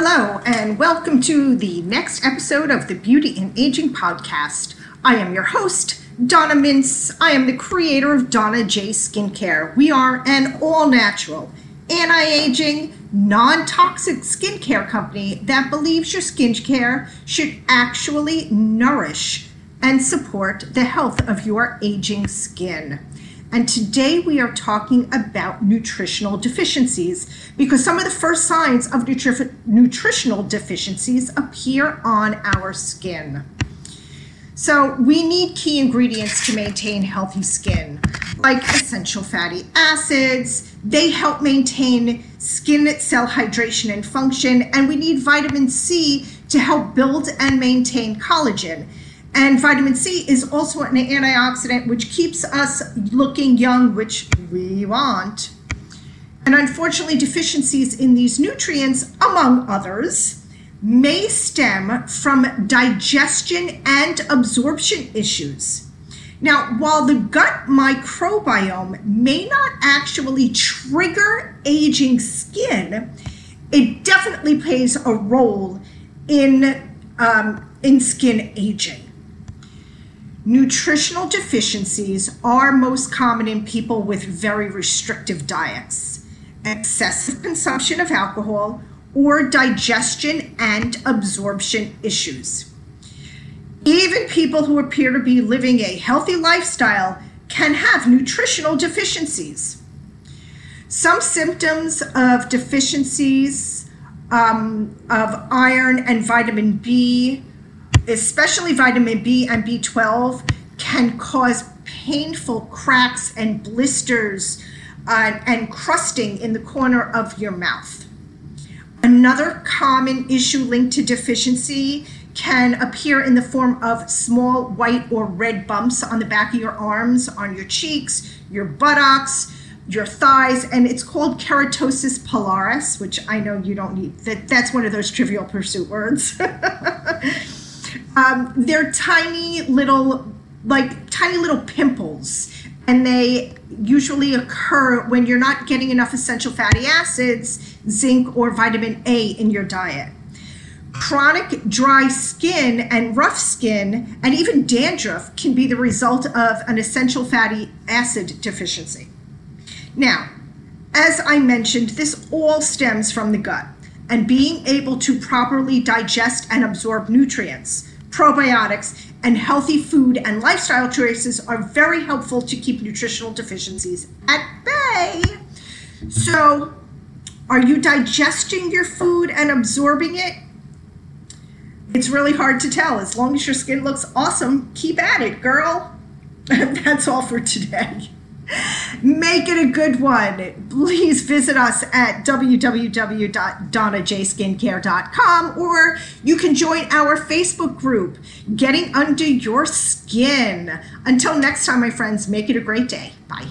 Hello, and welcome to the next episode of the Beauty and Aging Podcast. I am your host, Donna Mintz. I am the creator of Donna J Skincare. We are an all natural, anti aging, non toxic skincare company that believes your skincare should actually nourish and support the health of your aging skin. And today we are talking about nutritional deficiencies because some of the first signs of nutri- nutritional deficiencies appear on our skin. So, we need key ingredients to maintain healthy skin, like essential fatty acids. They help maintain skin cell hydration and function, and we need vitamin C to help build and maintain collagen. And vitamin C is also an antioxidant which keeps us looking young, which we want. And unfortunately, deficiencies in these nutrients, among others, may stem from digestion and absorption issues. Now, while the gut microbiome may not actually trigger aging skin, it definitely plays a role in, um, in skin aging. Nutritional deficiencies are most common in people with very restrictive diets, excessive consumption of alcohol, or digestion and absorption issues. Even people who appear to be living a healthy lifestyle can have nutritional deficiencies. Some symptoms of deficiencies um, of iron and vitamin B, especially vitamin B and B12, can cause painful cracks and blisters uh, and crusting in the corner of your mouth. Another common issue linked to deficiency can appear in the form of small white or red bumps on the back of your arms, on your cheeks, your buttocks, your thighs, and it's called keratosis pilaris, which I know you don't need. That that's one of those trivial pursuit words. um, they're tiny little, like tiny little pimples, and they usually occur when you're not getting enough essential fatty acids, zinc, or vitamin A in your diet. Chronic dry skin and rough skin, and even dandruff, can be the result of an essential fatty acid deficiency. Now, as I mentioned, this all stems from the gut and being able to properly digest and absorb nutrients, probiotics, and healthy food and lifestyle choices are very helpful to keep nutritional deficiencies at bay. So, are you digesting your food and absorbing it? It's really hard to tell. As long as your skin looks awesome, keep at it, girl. That's all for today. Make it a good one. Please visit us at www.donnajskincare.com or you can join our Facebook group, Getting Under Your Skin. Until next time, my friends, make it a great day. Bye.